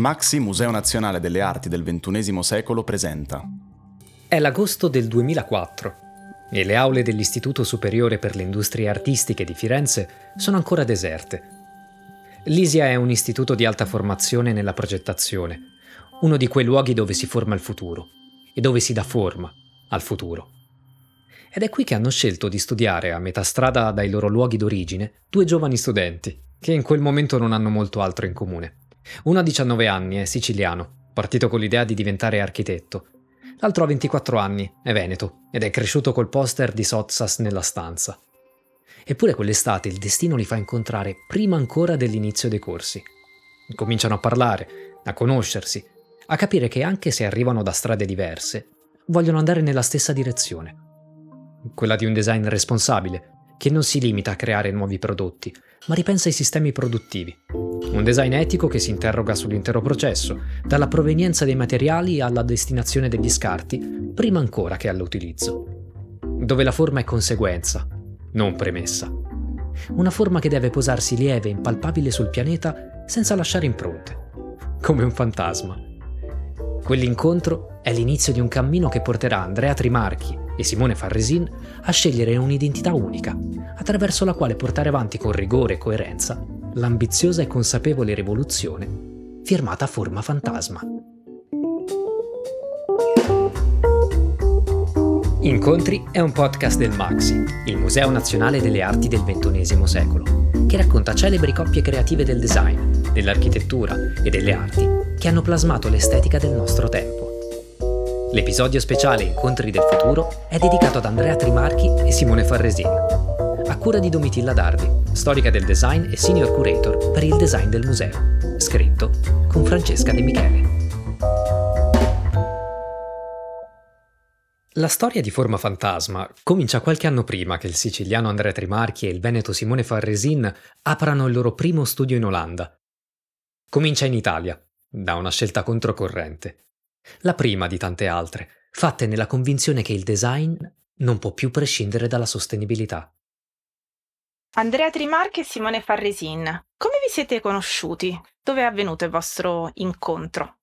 Maxi Museo Nazionale delle Arti del XXI secolo presenta. È l'agosto del 2004 e le aule dell'Istituto Superiore per le Industrie Artistiche di Firenze sono ancora deserte. L'ISIA è un istituto di alta formazione nella progettazione, uno di quei luoghi dove si forma il futuro e dove si dà forma al futuro. Ed è qui che hanno scelto di studiare a metà strada dai loro luoghi d'origine due giovani studenti, che in quel momento non hanno molto altro in comune. Uno ha 19 anni, è siciliano, partito con l'idea di diventare architetto. L'altro ha 24 anni, è veneto, ed è cresciuto col poster di Sotsas nella stanza. Eppure quell'estate il destino li fa incontrare prima ancora dell'inizio dei corsi. Cominciano a parlare, a conoscersi, a capire che anche se arrivano da strade diverse, vogliono andare nella stessa direzione. Quella di un design responsabile, che non si limita a creare nuovi prodotti, ma ripensa ai sistemi produttivi. Un design etico che si interroga sull'intero processo, dalla provenienza dei materiali alla destinazione degli scarti, prima ancora che all'utilizzo. Dove la forma è conseguenza, non premessa. Una forma che deve posarsi lieve e impalpabile sul pianeta senza lasciare impronte, come un fantasma. Quell'incontro è l'inizio di un cammino che porterà Andrea Trimarchi, e Simone Farresin a scegliere un'identità unica, attraverso la quale portare avanti con rigore e coerenza l'ambiziosa e consapevole rivoluzione firmata Forma Fantasma. Incontri è un podcast del Maxi, il Museo Nazionale delle Arti del XXI secolo, che racconta celebri coppie creative del design, dell'architettura e delle arti che hanno plasmato l'estetica del nostro tempo. L'episodio speciale Incontri del futuro è dedicato ad Andrea Trimarchi e Simone Farresin, cura di Domitilla Dardi, storica del design e senior curator per il design del museo, scritto con Francesca De Michele. La storia di Forma Fantasma comincia qualche anno prima che il siciliano Andrea Trimarchi e il veneto Simone Farresin aprano il loro primo studio in Olanda. Comincia in Italia, da una scelta controcorrente. La prima di tante altre, fatte nella convinzione che il design non può più prescindere dalla sostenibilità. Andrea Trimarchi e Simone Farresin, come vi siete conosciuti? Dove è avvenuto il vostro incontro?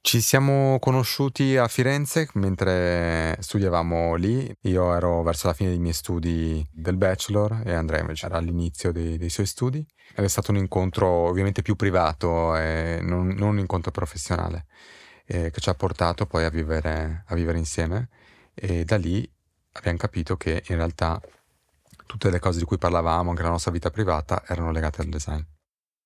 Ci siamo conosciuti a Firenze mentre studiavamo lì. Io ero verso la fine dei miei studi del bachelor e Andrea invece era all'inizio dei, dei suoi studi. Ed è stato un incontro ovviamente più privato e non, non un incontro professionale eh, che ci ha portato poi a vivere, a vivere insieme e da lì abbiamo capito che in realtà tutte le cose di cui parlavamo, anche la nostra vita privata, erano legate al design.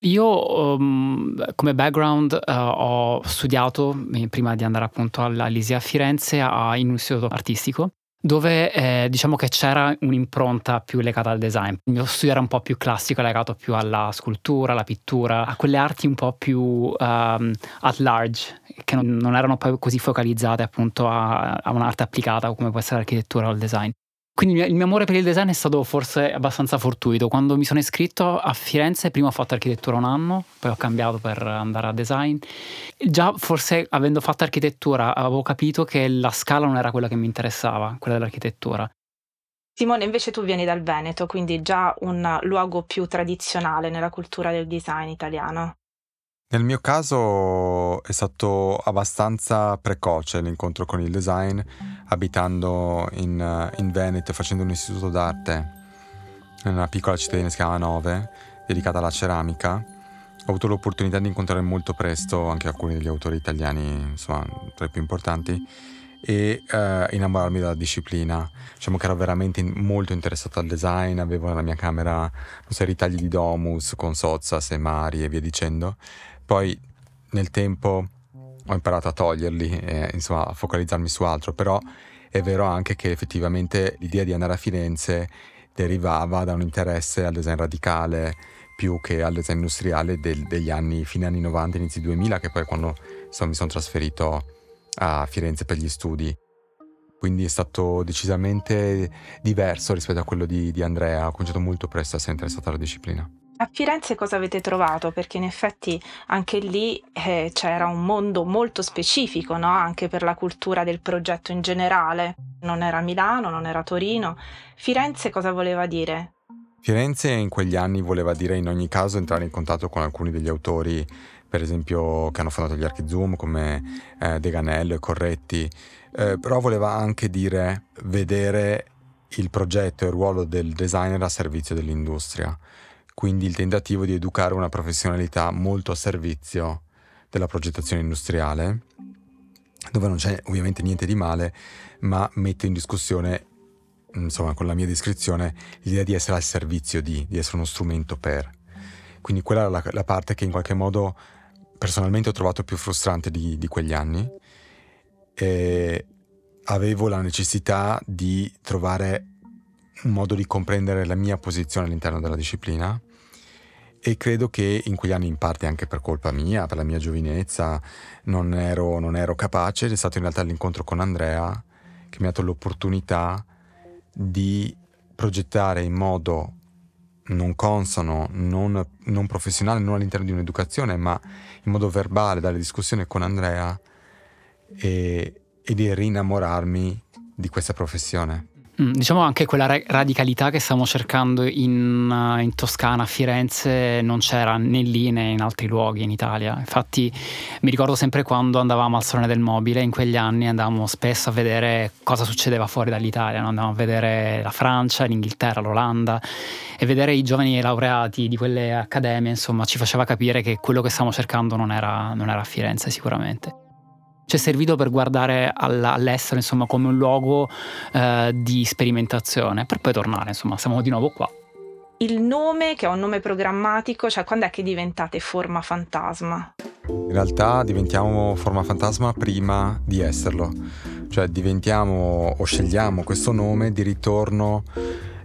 Io um, come background uh, ho studiato, eh, prima di andare appunto all'Alisia a Firenze, a, in un istituto artistico dove eh, diciamo che c'era un'impronta più legata al design. Il mio studio era un po' più classico, legato più alla scultura, alla pittura, a quelle arti un po' più um, at large, che non, non, erano poi così focalizzate appunto a, a un'arte applicata come può essere l'architettura o il design. Quindi il mio amore per il design è stato forse abbastanza fortuito. Quando mi sono iscritto a Firenze, prima ho fatto architettura un anno, poi ho cambiato per andare a design. Già forse avendo fatto architettura avevo capito che la scala non era quella che mi interessava, quella dell'architettura. Simone, invece tu vieni dal Veneto, quindi già un luogo più tradizionale nella cultura del design italiano. Nel mio caso è stato abbastanza precoce l'incontro con il design, abitando in, in Veneto e facendo un istituto d'arte in una piccola cittadina che si chiama Nove, dedicata alla ceramica. Ho avuto l'opportunità di incontrare molto presto anche alcuni degli autori italiani, insomma, tra i più importanti, e uh, innamorarmi della disciplina. Diciamo che ero veramente in, molto interessato al design, avevo nella mia camera, non so, ritagli di Domus con Sozza, Semari e via dicendo poi nel tempo ho imparato a toglierli e insomma a focalizzarmi su altro, però è vero anche che effettivamente l'idea di andare a Firenze derivava da un interesse al design radicale più che al design industriale del, degli anni, fine anni 90, inizi 2000, che poi quando insomma, mi sono trasferito a Firenze per gli studi. Quindi è stato decisamente diverso rispetto a quello di, di Andrea, ho cominciato molto presto a essere interessato alla disciplina. A Firenze cosa avete trovato? Perché in effetti anche lì eh, c'era un mondo molto specifico, no? anche per la cultura del progetto in generale. Non era Milano, non era Torino. Firenze cosa voleva dire? Firenze in quegli anni voleva dire in ogni caso entrare in contatto con alcuni degli autori per esempio che hanno fondato gli archi Zoom come eh, Deganello e Corretti, eh, però voleva anche dire vedere il progetto e il ruolo del designer a servizio dell'industria, quindi il tentativo di educare una professionalità molto a servizio della progettazione industriale, dove non c'è ovviamente niente di male, ma mette in discussione, insomma, con la mia descrizione, l'idea di essere al servizio di, di essere uno strumento per. Quindi quella è la, la parte che in qualche modo personalmente ho trovato più frustrante di, di quegli anni. E avevo la necessità di trovare un modo di comprendere la mia posizione all'interno della disciplina e credo che in quegli anni, in parte anche per colpa mia, per la mia giovinezza, non ero, non ero capace. È stato in realtà l'incontro con Andrea che mi ha dato l'opportunità di progettare in modo non consono, non, non, professionale, non all'interno di un'educazione, ma in modo verbale, dalle discussioni con Andrea e, e di rinnamorarmi di questa professione. Mm, diciamo anche quella radicalità che stiamo cercando in, uh, in, Toscana, a Firenze, non c'era né lì né in altri luoghi in Italia. Infatti mi ricordo sempre quando andavamo al Salone del Mobile, in quegli anni andavamo spesso a vedere cosa succedeva fuori dall'Italia, no? andavamo a vedere la Francia, l'Inghilterra, l'Olanda e vedere i giovani laureati di quelle accademie, insomma, ci faceva capire che quello che stavamo cercando non era, non era a Firenze sicuramente ci è servito per guardare all'estero insomma come un luogo eh, di sperimentazione per poi tornare insomma siamo di nuovo qua. Il nome che è un nome programmatico cioè quando è che diventate forma fantasma? In realtà diventiamo forma fantasma prima di esserlo. Cioè diventiamo o scegliamo questo nome di ritorno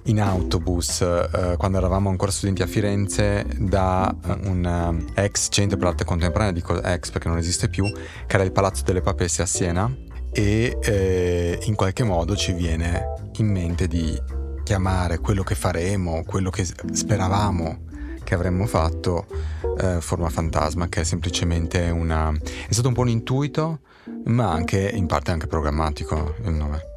in autobus eh, quando eravamo ancora studenti a Firenze da eh, un eh, ex centro per l'arte contemporanea, dico ex perché non esiste più, che era il Palazzo delle Papesse a Siena e eh, in qualche modo ci viene in mente di chiamare quello che faremo, quello che speravamo che avremmo fatto, eh, forma fantasma, che è semplicemente una... è stato un po' un intuito, ma anche in parte anche programmatico il nome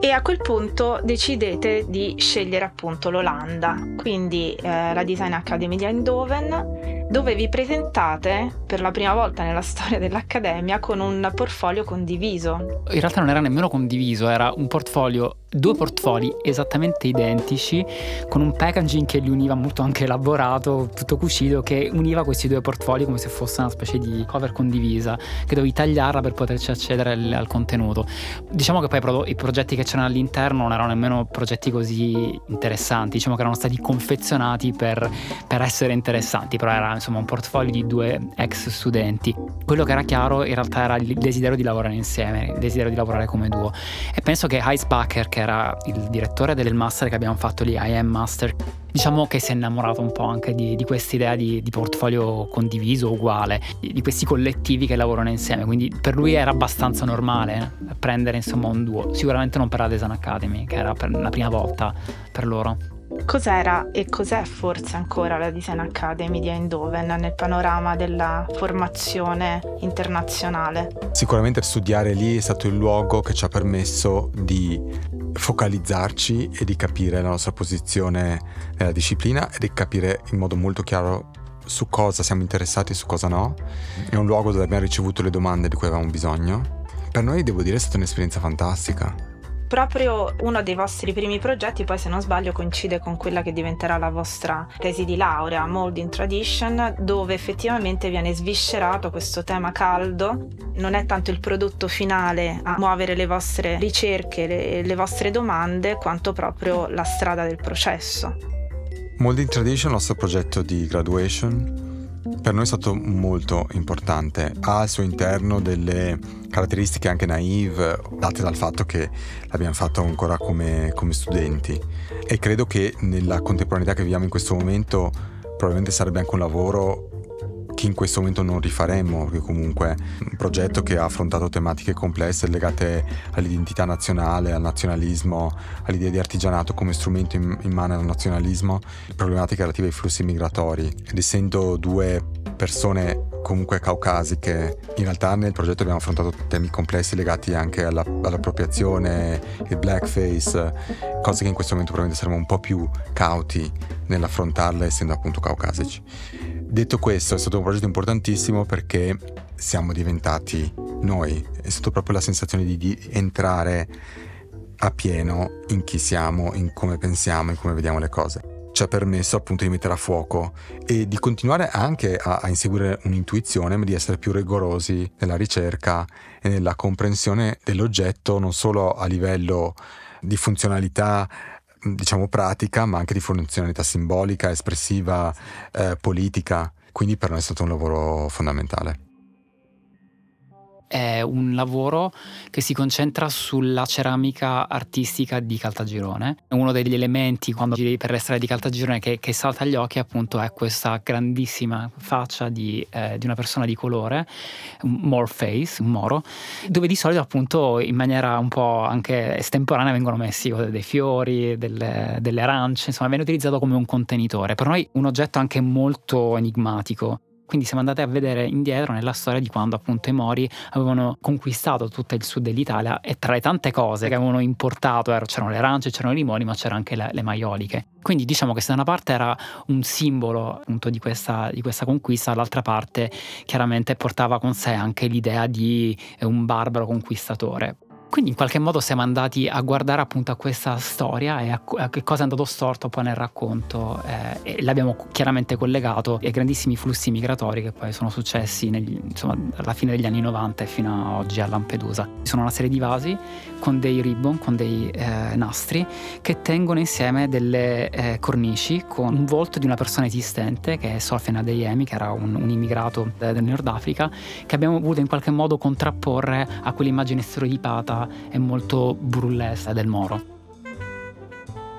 e a quel punto decidete di scegliere appunto l'Olanda, quindi eh, la Design Academy di Eindhoven, dove vi presentate per la prima volta nella storia dell'Accademia con un portfolio condiviso. In realtà non era nemmeno condiviso, era un portfolio due portfoli esattamente identici con un packaging che li univa molto anche elaborato, tutto cucito, che univa questi due portfoli come se fosse una specie di cover condivisa che dovevi tagliarla per poterci accedere al, al contenuto. Diciamo che poi i progetti che c'erano all'interno non erano nemmeno progetti così interessanti, diciamo che erano stati confezionati per, per essere interessanti, però era insomma un portfolio di due ex studenti. Quello che era chiaro in realtà era il desiderio di lavorare insieme, il desiderio di lavorare come duo. E penso che Heis Bacher, che era il direttore del master che abbiamo fatto lì, I Am Master, diciamo che si è innamorato un po' anche di, di questa idea di, di, portfolio condiviso, uguale, di, di, questi collettivi che lavorano insieme, quindi per lui era abbastanza normale prendere insomma un duo, sicuramente non per la Design Academy, che era la prima volta per loro. Cos'era e cos'è forse ancora la Design Academy di Eindhoven nel panorama della formazione internazionale? Sicuramente studiare lì è stato il luogo che ci ha permesso di focalizzarci e di capire la nostra posizione nella disciplina e di capire in modo molto chiaro su cosa siamo interessati e su cosa no. È un luogo dove abbiamo ricevuto le domande di cui avevamo bisogno. Per noi devo dire è stata un'esperienza fantastica proprio uno dei vostri primi progetti, poi se non sbaglio coincide con quella che diventerà la vostra tesi di laurea, Mold in Tradition, dove effettivamente viene sviscerato questo tema caldo. Non è tanto il prodotto finale a muovere le vostre ricerche, le, le vostre domande, quanto proprio la strada del processo. Mold in Tradition, il nostro progetto di graduation, per noi è stato molto importante. Ha al suo interno delle caratteristiche anche naive, date dal fatto che l'abbiamo fatto ancora come, come studenti. E credo che nella contemporaneità che viviamo in questo momento probabilmente sarebbe anche un lavoro che in questo momento non rifaremmo, perché comunque è un progetto che ha affrontato tematiche complesse legate all'identità nazionale, al nazionalismo, all'idea di artigianato come strumento in, in mano al nazionalismo, problematiche relative ai flussi migratori. Ed essendo due persone comunque caucasiche, in realtà nel progetto abbiamo affrontato temi complessi legati anche alla, all'appropriazione, il blackface, cose che in questo momento probabilmente saremo un po' più cauti nell'affrontarle essendo appunto caucasici. Detto questo, è stato un progetto importantissimo perché siamo diventati noi, è stata proprio la sensazione di, di entrare a pieno in chi siamo, in come pensiamo, in come vediamo le cose. Ci ha permesso appunto di mettere a fuoco e di continuare anche a, a, inseguire un'intuizione, ma di essere più rigorosi nella ricerca e nella comprensione dell'oggetto, non solo a livello di funzionalità diciamo pratica, ma anche di funzionalità simbolica, espressiva, eh, politica. Quindi per noi è stato un lavoro fondamentale è un lavoro che si concentra sulla ceramica artistica di Caltagirone. Uno degli elementi quando giri per le strade di Caltagirone che, che salta agli occhi appunto è questa grandissima faccia di, eh, di, una persona di colore, un more face, un moro, dove di solito appunto in maniera un po' anche estemporanea vengono messi dei fiori, delle, delle arance, insomma viene utilizzato come un contenitore. Per noi un oggetto anche molto enigmatico quindi siamo andati a vedere indietro nella storia di quando appunto i Mori avevano conquistato tutto il sud dell'Italia e tra le tante cose che avevano importato c'erano le arance, c'erano i limoni, ma c'erano anche le, le maioliche. Quindi diciamo che se da una parte era un simbolo appunto di questa, di questa conquista, dall'altra parte chiaramente portava con sé anche l'idea di un barbaro conquistatore. Quindi in qualche modo siamo andati a guardare appunto a questa storia e a, a che cosa è andato storto poi nel racconto eh, e l'abbiamo chiaramente collegato ai grandissimi flussi migratori che poi sono successi negli, insomma, alla fine degli anni 90 e fino a oggi a Lampedusa. Ci sono una serie di vasi con dei ribbon, con dei eh, nastri che tengono insieme delle eh, cornici con un volto di una persona esistente che è Sofiane Adeyemi, che era un, un immigrato del Nord Africa, che abbiamo voluto in qualche modo contrapporre a quell'immagine stereotipata e molto burlesca del Moro.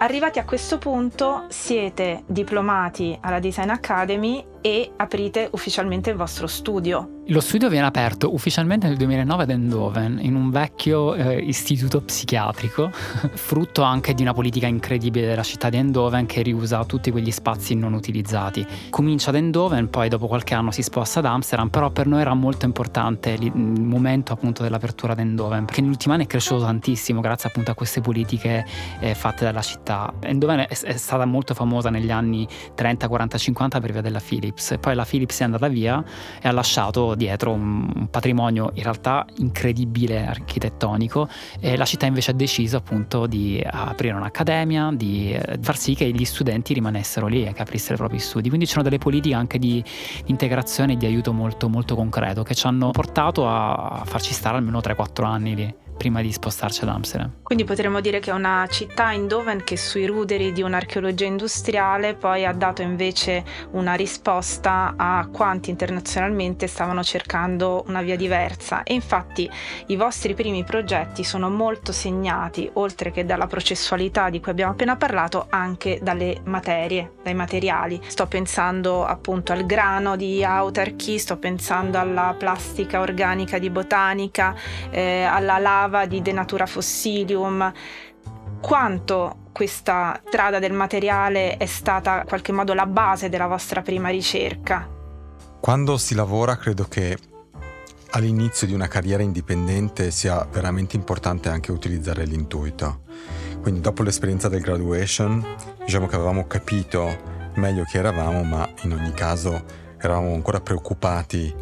Arrivati a questo punto siete diplomati alla Design Academy e aprite ufficialmente il vostro studio. Lo studio viene aperto ufficialmente nel 2009 ad Eindhoven, in un vecchio eh, istituto psichiatrico, frutto anche di una politica incredibile della città di Eindhoven che riusa tutti quegli spazi non utilizzati. Comincia ad Eindhoven, poi dopo qualche anno si sposta ad Amsterdam, però per noi era molto importante il momento appunto dell'apertura ad Eindhoven, perché negli ultimi anni è cresciuto tantissimo grazie appunto a queste politiche eh, fatte dalla città. Eindhoven è, è stata molto famosa negli anni 30, 40, 50 per via della Philips, poi la Philips è andata via e ha lasciato dietro un patrimonio in realtà incredibile architettonico. E la città invece ha deciso appunto di aprire un'accademia, di eh, far sì che gli studenti rimanessero lì e che aprissero i propri studi. Quindi c'erano delle politiche anche di integrazione e di aiuto molto, molto concreto che ci hanno portato a farci stare almeno 3-4 anni lì prima di spostarci ad Amsterdam. Quindi potremmo dire che è una città in Doven che sui ruderi di un'archeologia industriale poi ha dato invece una risposta a quanti internazionalmente stavano cercando una via diversa e infatti i vostri primi progetti sono molto segnati, oltre che dalla processualità di cui abbiamo appena parlato, anche dalle materie, dai materiali. Sto pensando appunto al grano di autarchi, sto pensando alla plastica organica di botanica, eh, alla lava parlava di denatura fossilium, quanto questa strada del materiale è stata in qualche modo la base della vostra prima ricerca? Quando si lavora credo che all'inizio di una carriera indipendente sia veramente importante anche utilizzare l'intuito. Quindi dopo l'esperienza del graduation diciamo che avevamo capito meglio chi eravamo, ma in ogni caso eravamo ancora preoccupati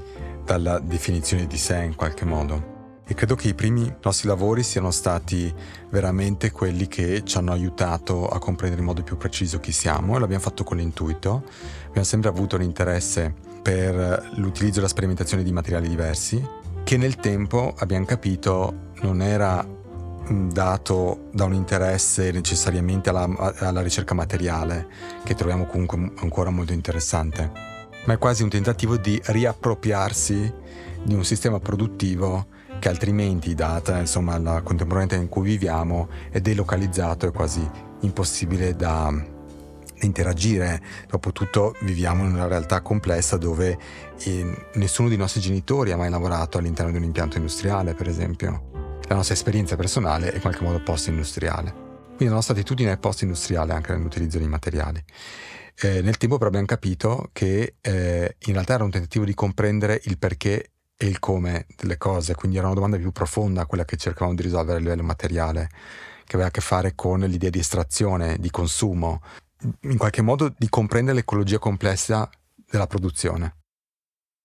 dalla definizione di sé in qualche modo e credo che i primi nostri lavori siano stati veramente quelli che ci hanno aiutato a comprendere in modo più preciso chi siamo e l'abbiamo fatto con l'intuito. Abbiamo sempre avuto l'interesse per l'utilizzo e la sperimentazione di materiali diversi che nel tempo abbiamo capito non era dato da un interesse necessariamente alla, alla ricerca materiale, che troviamo comunque ancora molto interessante, ma è quasi un tentativo di riappropriarsi di un sistema produttivo che altrimenti, data insomma, la contemporaneità in cui viviamo, è delocalizzato e quasi impossibile da, interagire. Dopotutto viviamo in una realtà complessa dove eh, nessuno dei nostri genitori ha mai lavorato all'interno di un impianto industriale, per esempio. La nostra esperienza personale è in qualche modo post-industriale. Quindi la nostra attitudine è post-industriale anche nell'utilizzo dei materiali. Eh, nel tempo però abbiamo capito che eh, in realtà era un tentativo di comprendere il perché e il come delle cose, quindi era una domanda più profonda quella che cercavamo di risolvere a livello materiale, che aveva a che fare con l'idea di estrazione, di consumo, in qualche modo di comprendere l'ecologia complessa della produzione.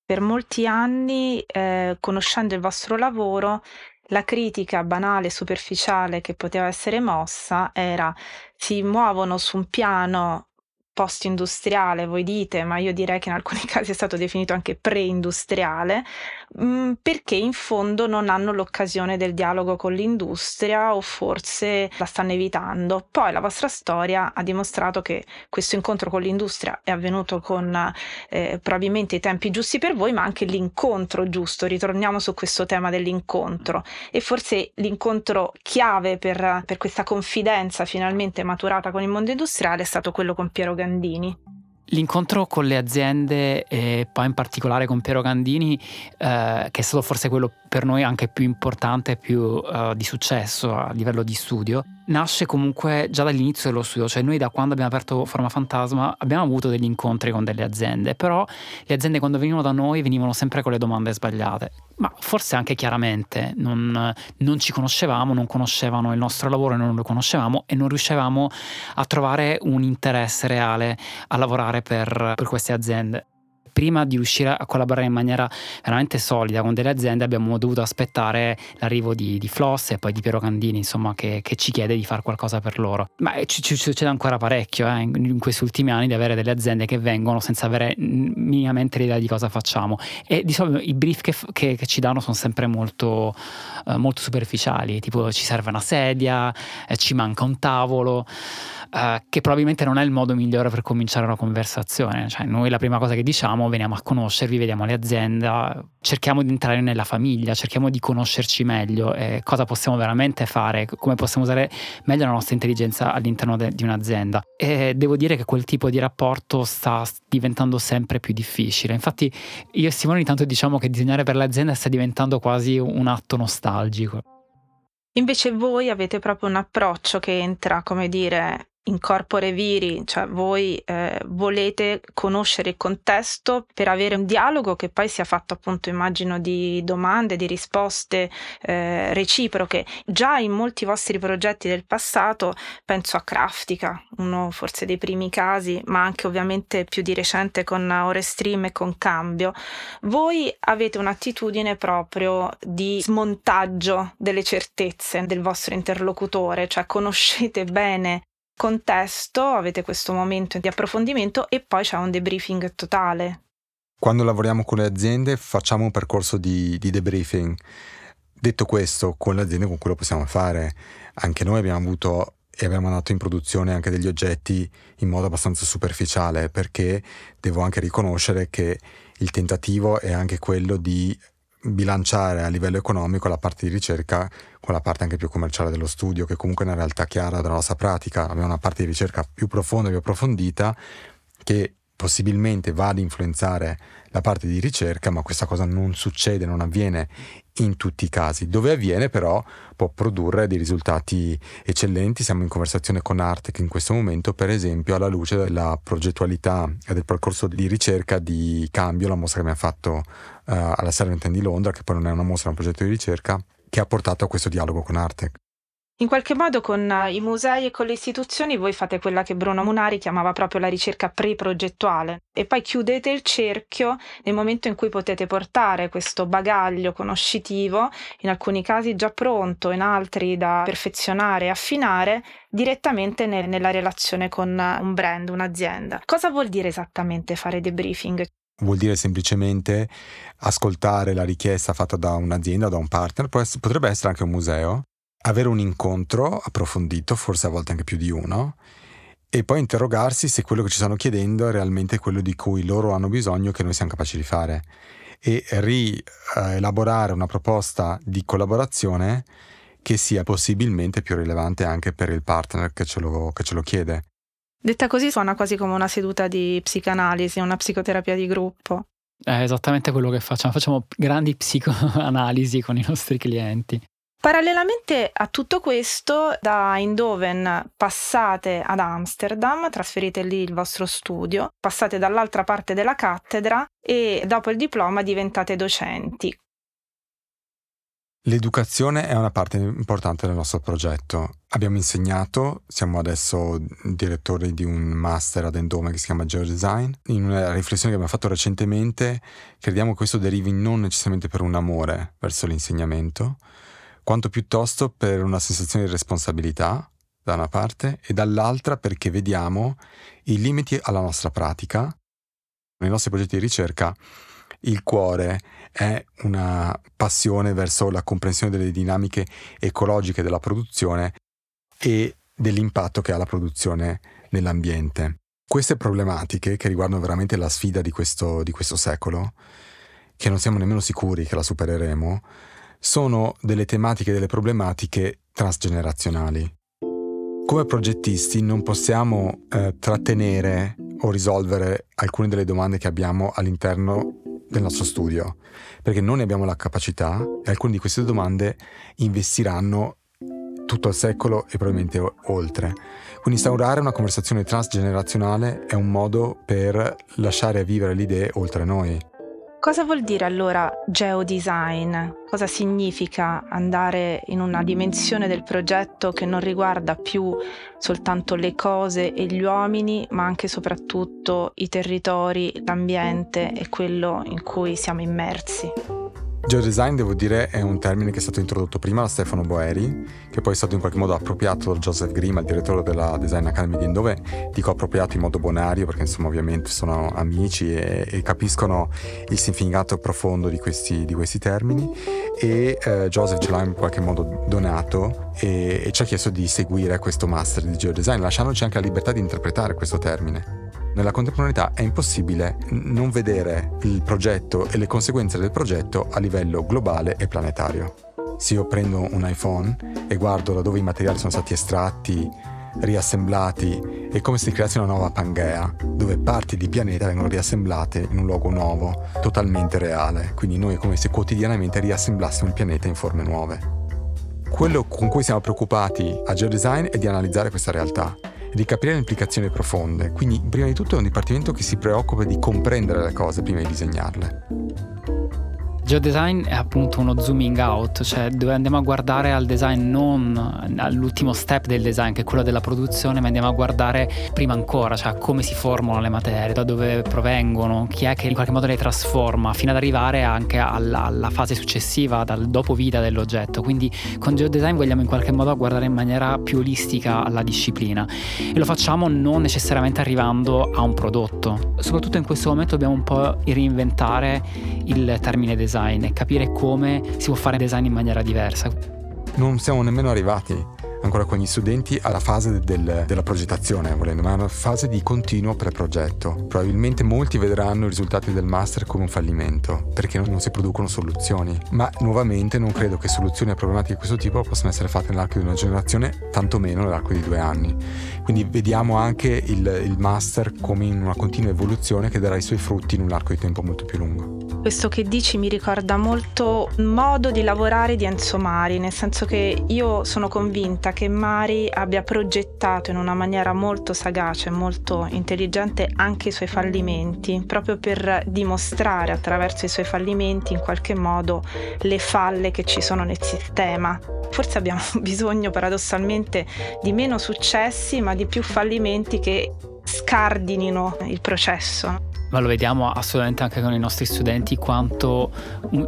Per molti anni, eh, conoscendo il vostro lavoro, la critica banale, superficiale che poteva essere mossa era si muovono su un piano post-industriale, voi dite, ma io direi che in alcuni casi è stato definito anche pre-industriale, mm, perché in fondo non hanno l'occasione del dialogo con l'industria o forse la stanno evitando. Poi la vostra storia ha dimostrato che questo incontro con l'industria è avvenuto con eh, probabilmente i tempi giusti per voi, ma anche l'incontro giusto. Ritorniamo su questo tema dell'incontro e forse l'incontro chiave per, per questa confidenza finalmente maturata con il mondo industriale è stato quello con Piero Gandini. L'incontro con le aziende e poi in particolare con Piero Gandini, eh, che è stato forse quello per noi anche più importante e più eh, di successo a livello di studio, nasce comunque già dall'inizio dello studio, cioè noi da quando abbiamo aperto Forma Fantasma abbiamo avuto degli incontri con delle aziende, però le aziende quando venivano da noi venivano sempre con le domande sbagliate, ma forse anche chiaramente non, non ci conoscevamo, non conoscevano il nostro lavoro, non lo conoscevamo e non riuscivamo a trovare un interesse reale a lavorare per, per queste aziende prima di riuscire a collaborare in maniera veramente solida con delle aziende abbiamo dovuto aspettare l'arrivo di, di Floss e poi di Piero Candini, insomma, che, che, ci chiede di fare qualcosa per loro. Ma ci, ci succede ancora parecchio eh, in, in, questi ultimi anni di avere delle aziende che vengono senza avere minimamente l'idea di cosa facciamo. E di solito i brief che, che, che ci danno sono sempre molto, eh, molto superficiali, tipo ci serve una sedia, eh, ci manca un tavolo. Uh, che probabilmente non è il modo migliore per cominciare una conversazione. Cioè, noi la prima cosa che diciamo, veniamo a conoscervi, vediamo le aziende, cerchiamo di entrare nella famiglia, cerchiamo di conoscerci meglio, eh, cosa possiamo veramente fare, come possiamo usare meglio la nostra intelligenza all'interno de- di un'azienda. E devo dire che quel tipo di rapporto sta diventando sempre più difficile. Infatti, io e Simone ogni tanto diciamo che disegnare per l'azienda sta diventando quasi un atto nostalgico. Invece voi avete proprio un approccio che entra, come dire, in corpore viri, cioè voi eh, volete conoscere il contesto per avere un dialogo che poi sia fatto appunto immagino di domande, di risposte eh, reciproche. Già in molti vostri progetti del passato, penso a Craftica, uno forse dei primi casi, ma anche ovviamente più di recente con Ore Stream e con Cambio, voi avete un'attitudine proprio di smontaggio delle certezze del vostro interlocutore, cioè conoscete bene contesto, avete questo momento di approfondimento e poi c'è un debriefing totale. Quando lavoriamo con le aziende facciamo un percorso di, di debriefing. Detto questo, con le aziende con cui lo possiamo fare, anche noi abbiamo avuto e abbiamo mandato in produzione anche degli oggetti in modo abbastanza superficiale perché devo anche riconoscere che il tentativo è anche quello di bilanciare a livello economico la parte di ricerca con la parte anche più commerciale dello studio, che comunque è una realtà chiara della nostra pratica. Abbiamo una parte di ricerca più profonda e più approfondita che possibilmente va ad influenzare la parte di ricerca, ma questa cosa non succede, non avviene in tutti i casi. Dove avviene però può produrre dei risultati eccellenti. Siamo in conversazione con Artec in questo momento, per esempio, alla luce della progettualità e del percorso di ricerca di Cambio, la mostra che abbiamo fatto uh, alla Serventen di Londra, che poi non è una mostra, è un progetto di ricerca, che ha portato a questo dialogo con Artec. In qualche modo con i musei e con le istituzioni voi fate quella che Bruno Munari chiamava proprio la ricerca pre-progettuale e poi chiudete il cerchio nel momento in cui potete portare questo bagaglio conoscitivo, in alcuni casi già pronto, in altri da perfezionare e affinare, direttamente nel, nella relazione con un brand, un'azienda. Cosa vuol dire esattamente fare debriefing? Vuol dire semplicemente ascoltare la richiesta fatta da un'azienda, da un partner, potrebbe essere anche un museo, avere un incontro approfondito, forse a volte anche più di uno, e poi interrogarsi se quello che ci stanno chiedendo è realmente quello di cui loro hanno bisogno che noi siamo capaci di fare e rielaborare una proposta di collaborazione che sia possibilmente più rilevante anche per il partner che ce lo, che ce lo chiede. Detta così suona quasi come una seduta di psicanalisi, una psicoterapia di gruppo. È esattamente quello che facciamo, facciamo grandi psicoanalisi con i nostri clienti. Parallelamente a tutto questo, da Eindhoven passate ad Amsterdam, trasferite lì il vostro studio, passate dall'altra parte della cattedra e dopo il diploma diventate docenti. L'educazione è una parte importante del nostro progetto. Abbiamo insegnato, siamo adesso direttori di un master ad Endome che si chiama Geodesign. In una riflessione che abbiamo fatto recentemente, crediamo che questo derivi non necessariamente per un amore verso l'insegnamento, quanto piuttosto per una sensazione di responsabilità, da una parte, e dall'altra perché vediamo i limiti alla nostra pratica. Nei nostri progetti di ricerca il cuore è una passione verso la comprensione delle dinamiche ecologiche della produzione e dell'impatto che ha la produzione nell'ambiente. Queste problematiche, che riguardano veramente la sfida di questo, di questo secolo, che non siamo nemmeno sicuri che la supereremo, sono delle tematiche, delle problematiche transgenerazionali. Come progettisti non possiamo eh, trattenere o risolvere alcune delle domande che abbiamo all'interno del nostro studio, perché non ne abbiamo la capacità e alcune di queste domande investiranno tutto il secolo e probabilmente oltre. Quindi instaurare una conversazione transgenerazionale è un modo per lasciare vivere le idee oltre noi. Cosa vuol dire allora geodesign? Cosa significa andare in una dimensione del progetto che non riguarda più soltanto le cose e gli uomini, ma anche e soprattutto i territori, l'ambiente e quello in cui siamo immersi? Geodesign, devo dire, è un termine che è stato introdotto prima da Stefano Boeri, che poi è stato in qualche modo appropriato da Joseph Grima, il direttore della Design Academy di Indove. Dico appropriato in modo bonario perché insomma ovviamente sono amici e, e capiscono il significato profondo di questi, di questi termini e eh, Joseph ce l'ha in qualche modo donato e, e ci ha chiesto di seguire questo master di geodesign, lasciandoci anche la libertà di interpretare questo termine. Nella contemporaneità è impossibile non vedere il progetto e le conseguenze del progetto a livello globale e planetario. Se io prendo un iPhone e guardo da dove i materiali sono stati estratti, riassemblati, è come se creassi una nuova Pangea, dove parti di pianeta vengono riassemblate in un luogo nuovo, totalmente reale. Quindi noi è come se quotidianamente riassemblassimo il pianeta in forme nuove. Quello con cui siamo preoccupati a Geodesign è di analizzare questa realtà di capire le implicazioni profonde. Quindi, prima di tutto, è un dipartimento che si preoccupa di comprendere le cose prima di disegnarle. Geodesign è appunto uno zooming out, cioè dove andiamo a guardare al design non all'ultimo step del design, che è quello della produzione, ma andiamo a guardare prima ancora, cioè come si formano le materie, da dove provengono, chi è che in qualche modo le trasforma, fino ad arrivare anche alla, alla fase successiva, dal dopo vita dell'oggetto. Quindi con Geodesign vogliamo in qualche modo guardare in maniera più olistica alla disciplina e lo facciamo non necessariamente arrivando a un prodotto. Soprattutto in questo momento dobbiamo un po' reinventare il termine design design e capire come si può fare design in maniera diversa. Non siamo nemmeno arrivati ancora con gli studenti alla fase del, della progettazione, volendo, ma è una fase di continuo preprogetto. Probabilmente molti vedranno i risultati del master come un fallimento, perché non, non si producono soluzioni. Ma nuovamente non credo che soluzioni a problematiche di questo tipo possano essere fatte nell'arco di una generazione, tantomeno nell'arco di due anni. Quindi vediamo anche il, il master come in una continua evoluzione che darà i suoi frutti in un arco di tempo molto più lungo. Questo che dici mi ricorda molto il modo di lavorare di Enzo Mari, nel senso che io sono convinta che Mari abbia progettato in una maniera molto sagace, molto intelligente anche i suoi fallimenti, proprio per dimostrare attraverso i suoi fallimenti in qualche modo le falle che ci sono nel sistema. Forse abbiamo bisogno paradossalmente di meno successi, ma di più fallimenti che scardinino il processo ma lo vediamo assolutamente anche con i nostri studenti quanto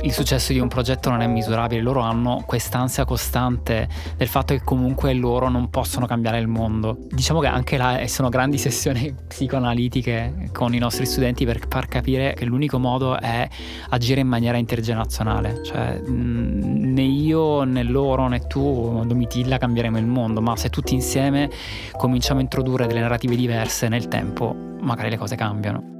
il successo di un progetto non è misurabile. Loro hanno quest'ansia costante del fatto che comunque loro non possono cambiare il mondo. Diciamo che anche là eh, sono grandi sessioni psicoanalitiche con i nostri studenti per far capire che l'unico modo è agire in maniera intergenerazionale. Cioè né io né loro né tu, Domitilla, cambieremo il mondo, ma se tutti insieme cominciamo a introdurre delle narrative diverse nel tempo, magari le cose cambiano.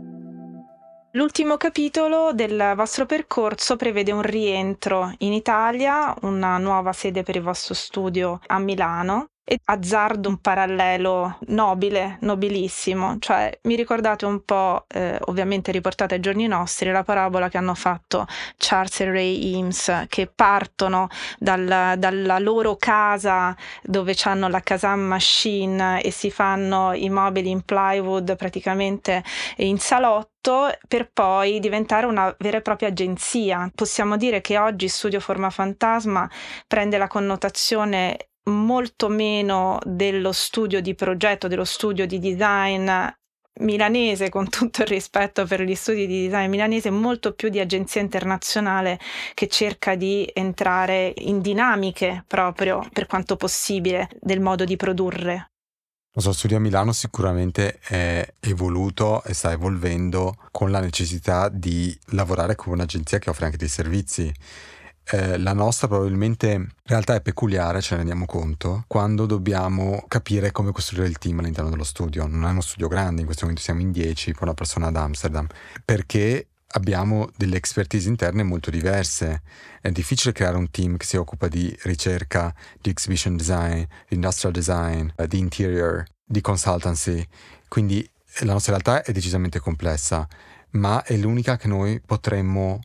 L'ultimo capitolo del vostro percorso prevede un rientro in Italia, una nuova sede per il vostro studio a Milano E azzardo un parallelo nobile, nobilissimo, cioè mi ricordate un po', eh, ovviamente riportate ai giorni nostri, la parabola che hanno fatto Charles e Ray Eames, che partono dal, dalla loro casa dove hanno la Kazam machine e si fanno i mobili in plywood praticamente in salotto per poi diventare una vera e propria agenzia. Possiamo dire che oggi Studio Forma Fantasma prende la connotazione molto meno dello studio di progetto, dello studio di design milanese, con tutto il rispetto per gli studi di design milanese, molto più di agenzia internazionale che cerca di entrare in dinamiche proprio per quanto possibile del modo di produrre. Lo so, studio a Milano sicuramente è evoluto e sta evolvendo con la necessità di lavorare con un'agenzia che offre anche dei servizi eh, la nostra probabilmente in realtà è peculiare, ce ne rendiamo conto, quando dobbiamo capire come costruire il team all'interno dello studio. Non è uno studio grande, in questo momento siamo in 10 con una persona ad Amsterdam, perché abbiamo delle expertise interne molto diverse. È difficile creare un team che si occupa di ricerca, di exhibition design, di industrial design, eh, di interior, di consultancy. Quindi la nostra realtà è decisamente complessa, ma è l'unica che noi potremmo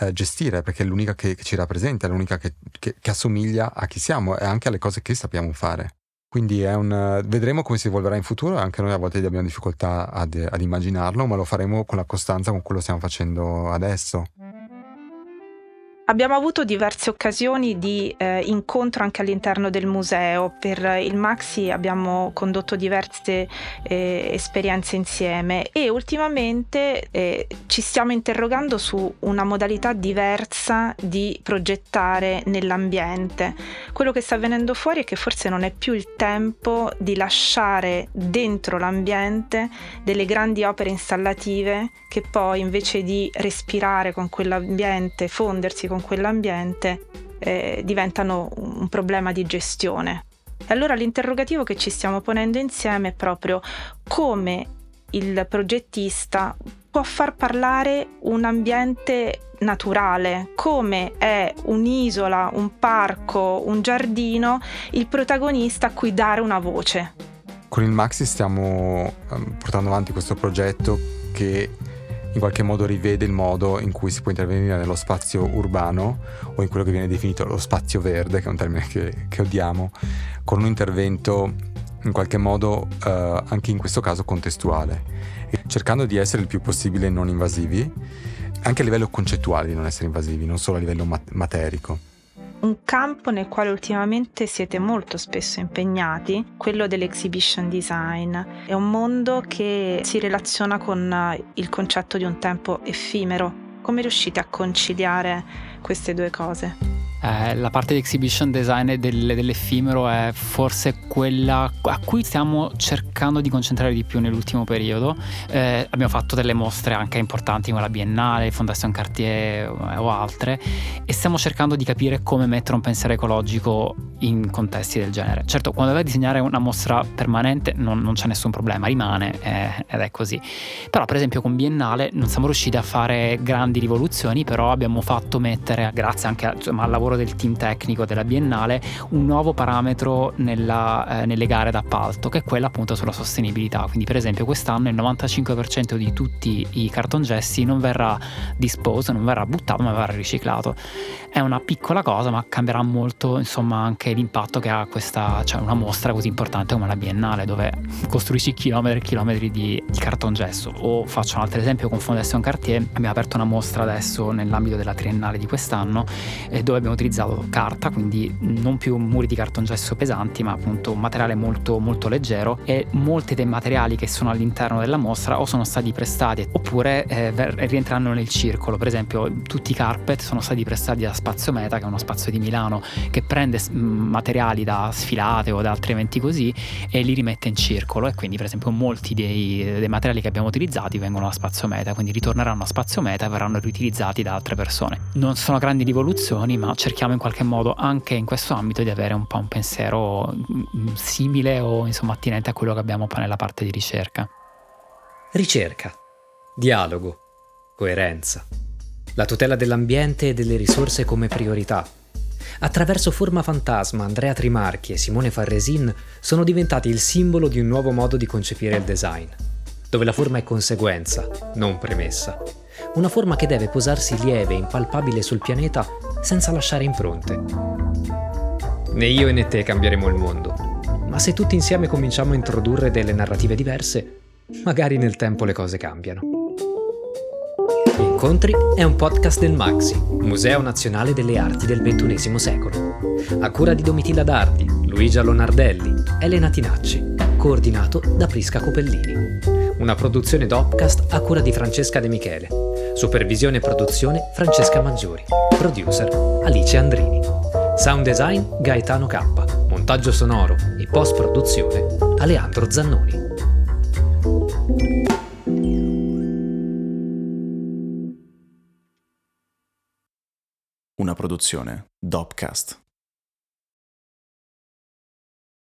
eh, gestire perché è l'unica che, che, ci rappresenta, è l'unica che, che, che, assomiglia a chi siamo e anche alle cose che sappiamo fare. Quindi un, vedremo come si evolverà in futuro, anche noi a volte abbiamo difficoltà ad, ad immaginarlo, ma lo faremo con la costanza con cui lo stiamo facendo adesso. Abbiamo avuto diverse occasioni di eh, incontro anche all'interno del museo. Per il Maxi abbiamo condotto diverse eh, esperienze insieme e ultimamente eh, ci stiamo interrogando su una modalità diversa di progettare nell'ambiente. Quello che sta venendo fuori è che forse non è più il tempo di lasciare dentro l'ambiente delle grandi opere installative che poi invece di respirare con quell'ambiente, fondersi con quell'ambiente, eh, diventano un problema di gestione. E allora l'interrogativo che ci stiamo ponendo insieme è proprio come il progettista può far parlare un ambiente naturale, come è un'isola, un parco, un giardino, il protagonista a cui dare una voce. Con il Maxi stiamo ehm, portando avanti questo progetto che in qualche modo rivede il modo in cui si può intervenire nello spazio urbano o in quello che viene definito lo spazio verde, che è un termine che, che odiamo, con un intervento in qualche modo eh, anche in questo caso contestuale, cercando di essere il più possibile non invasivi, anche a livello concettuale di non essere invasivi, non solo a livello mat- materico un campo nel quale ultimamente siete molto spesso impegnati, quello dell'exhibition design. È un mondo che si relaziona con il concetto di un tempo effimero. Come riuscite a conciliare queste due cose? Eh, la parte di exhibition design del, dell'effimero è forse quella a cui stiamo cercando di concentrare di più nell'ultimo periodo. Eh, abbiamo fatto delle mostre anche importanti come la Biennale, Fondation Cartier eh, o altre e stiamo cercando di capire come mettere un pensiero ecologico in contesti del genere. Certo, quando vai a disegnare una mostra permanente non, non c'è nessun problema, rimane eh, ed è così. Però per esempio con Biennale non siamo riusciti a fare grandi rivoluzioni, però abbiamo fatto mettere, grazie anche al lavoro lavoro del team tecnico della Biennale un nuovo parametro nella, eh, nelle gare d'appalto che è quella appunto sulla sostenibilità. Quindi per esempio quest'anno il 95% di tutti i cartongessi non verrà disposto non verrà buttato ma verrà riciclato. È una piccola cosa ma cambierà molto insomma anche l'impatto che ha questa cioè una mostra così importante come la Biennale dove costruisci chilometri e chilometri di, di cartongesso. O faccio un altro esempio con Fondation Cartier abbiamo aperto una mostra adesso nell'ambito della triennale di quest'anno eh, dove abbiamo utilizzato carta, quindi non più muri di cartongesso pesanti, ma appunto un materiale molto, molto leggero e molti dei materiali che sono all'interno della mostra o sono stati prestati oppure eh, rientranno nel circolo. Per esempio, tutti i carpet sono stati prestati da Spazio Meta, che è uno spazio di Milano che prende materiali da sfilate o da altri eventi così e li rimette in circolo e quindi per esempio molti dei, dei materiali che abbiamo utilizzati vengono da Spazio Meta, quindi ritorneranno a Spazio Meta e verranno riutilizzati da altre persone. Non sono grandi rivoluzioni, ma cerchiamo cerchiamo in qualche modo anche in questo ambito di avere un po' un pensiero mm, simile o insomma attinente a quello che abbiamo poi nella parte di ricerca. Ricerca, dialogo, coerenza, la tutela dell'ambiente e delle risorse come priorità. Attraverso Forma Fantasma, Andrea Trimarchi e Simone Farresin sono diventati il simbolo di un nuovo modo di concepire il design, dove la forma è conseguenza, non premessa. Una forma che deve posarsi lieve e impalpabile sul pianeta senza lasciare impronte. Né io né te cambieremo il mondo, ma se tutti insieme cominciamo a introdurre delle narrative diverse, magari nel tempo le cose cambiano. Incontri è un podcast del Maxi, Museo Nazionale delle Arti del XXI secolo. A cura di Domitilla Dardi, Luigia Lonardelli, Elena Tinacci, coordinato da Prisca Copellini. Una produzione Dopcast a cura di Francesca De Michele. Supervisione e produzione Francesca Maggiori. Producer Alice Andrini. Sound design Gaetano K. Montaggio sonoro e post produzione Aleandro Zannoni. Una produzione Dopcast.